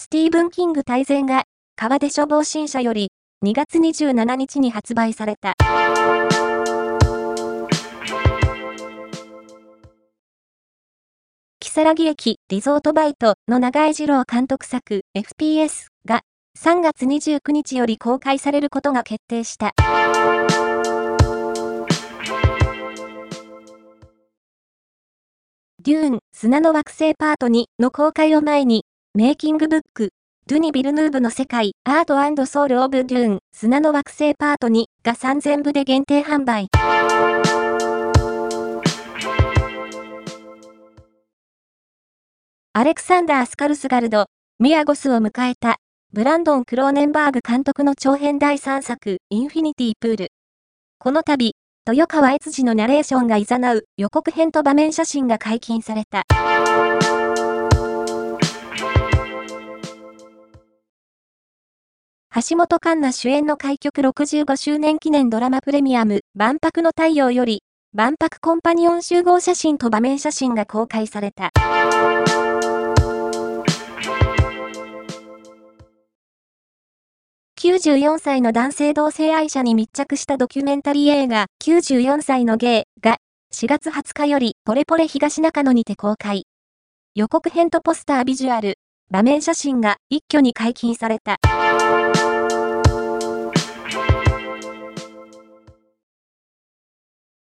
スティーブン・キング大全が、川出処方新社より、2月27日に発売された。木更木駅リゾートバイトの長井二郎監督作 FPS が3月29日より公開されることが決定した。デューン砂の惑星パート2の公開を前にメイキングブック、ドゥニ・ビルヌーブの世界、アートソウル・オブ・デューン、砂の惑星パート2が3000部で限定販売。アレクサンダー・スカルスガルド、ミアゴスを迎えた、ブランドン・クローネンバーグ監督の長編第3作、インフィニティ・プール。この度、豊川悦司のナレーションが誘う予告編と場面写真が解禁された。橋本環奈主演の開局65周年記念ドラマプレミアム、万博の太陽より、万博コンパニオン集合写真と場面写真が公開された。94歳の男性同性愛者に密着したドキュメンタリー映画94歳のゲイが4月20日よりポレポレ東中野にて公開。予告編とポスタービジュアル、場面写真が一挙に解禁された。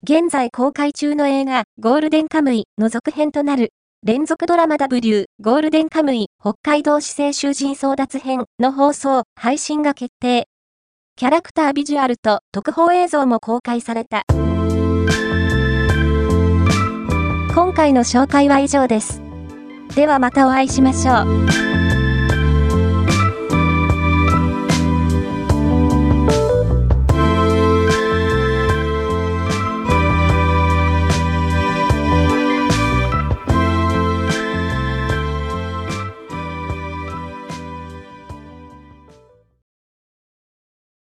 現在公開中の映画、ゴールデンカムイの続編となる、連続ドラマ W、ゴールデンカムイ、北海道市政囚人争奪編の放送、配信が決定。キャラクタービジュアルと特報映像も公開された。今回の紹介は以上です。ではまたお会いしましょう。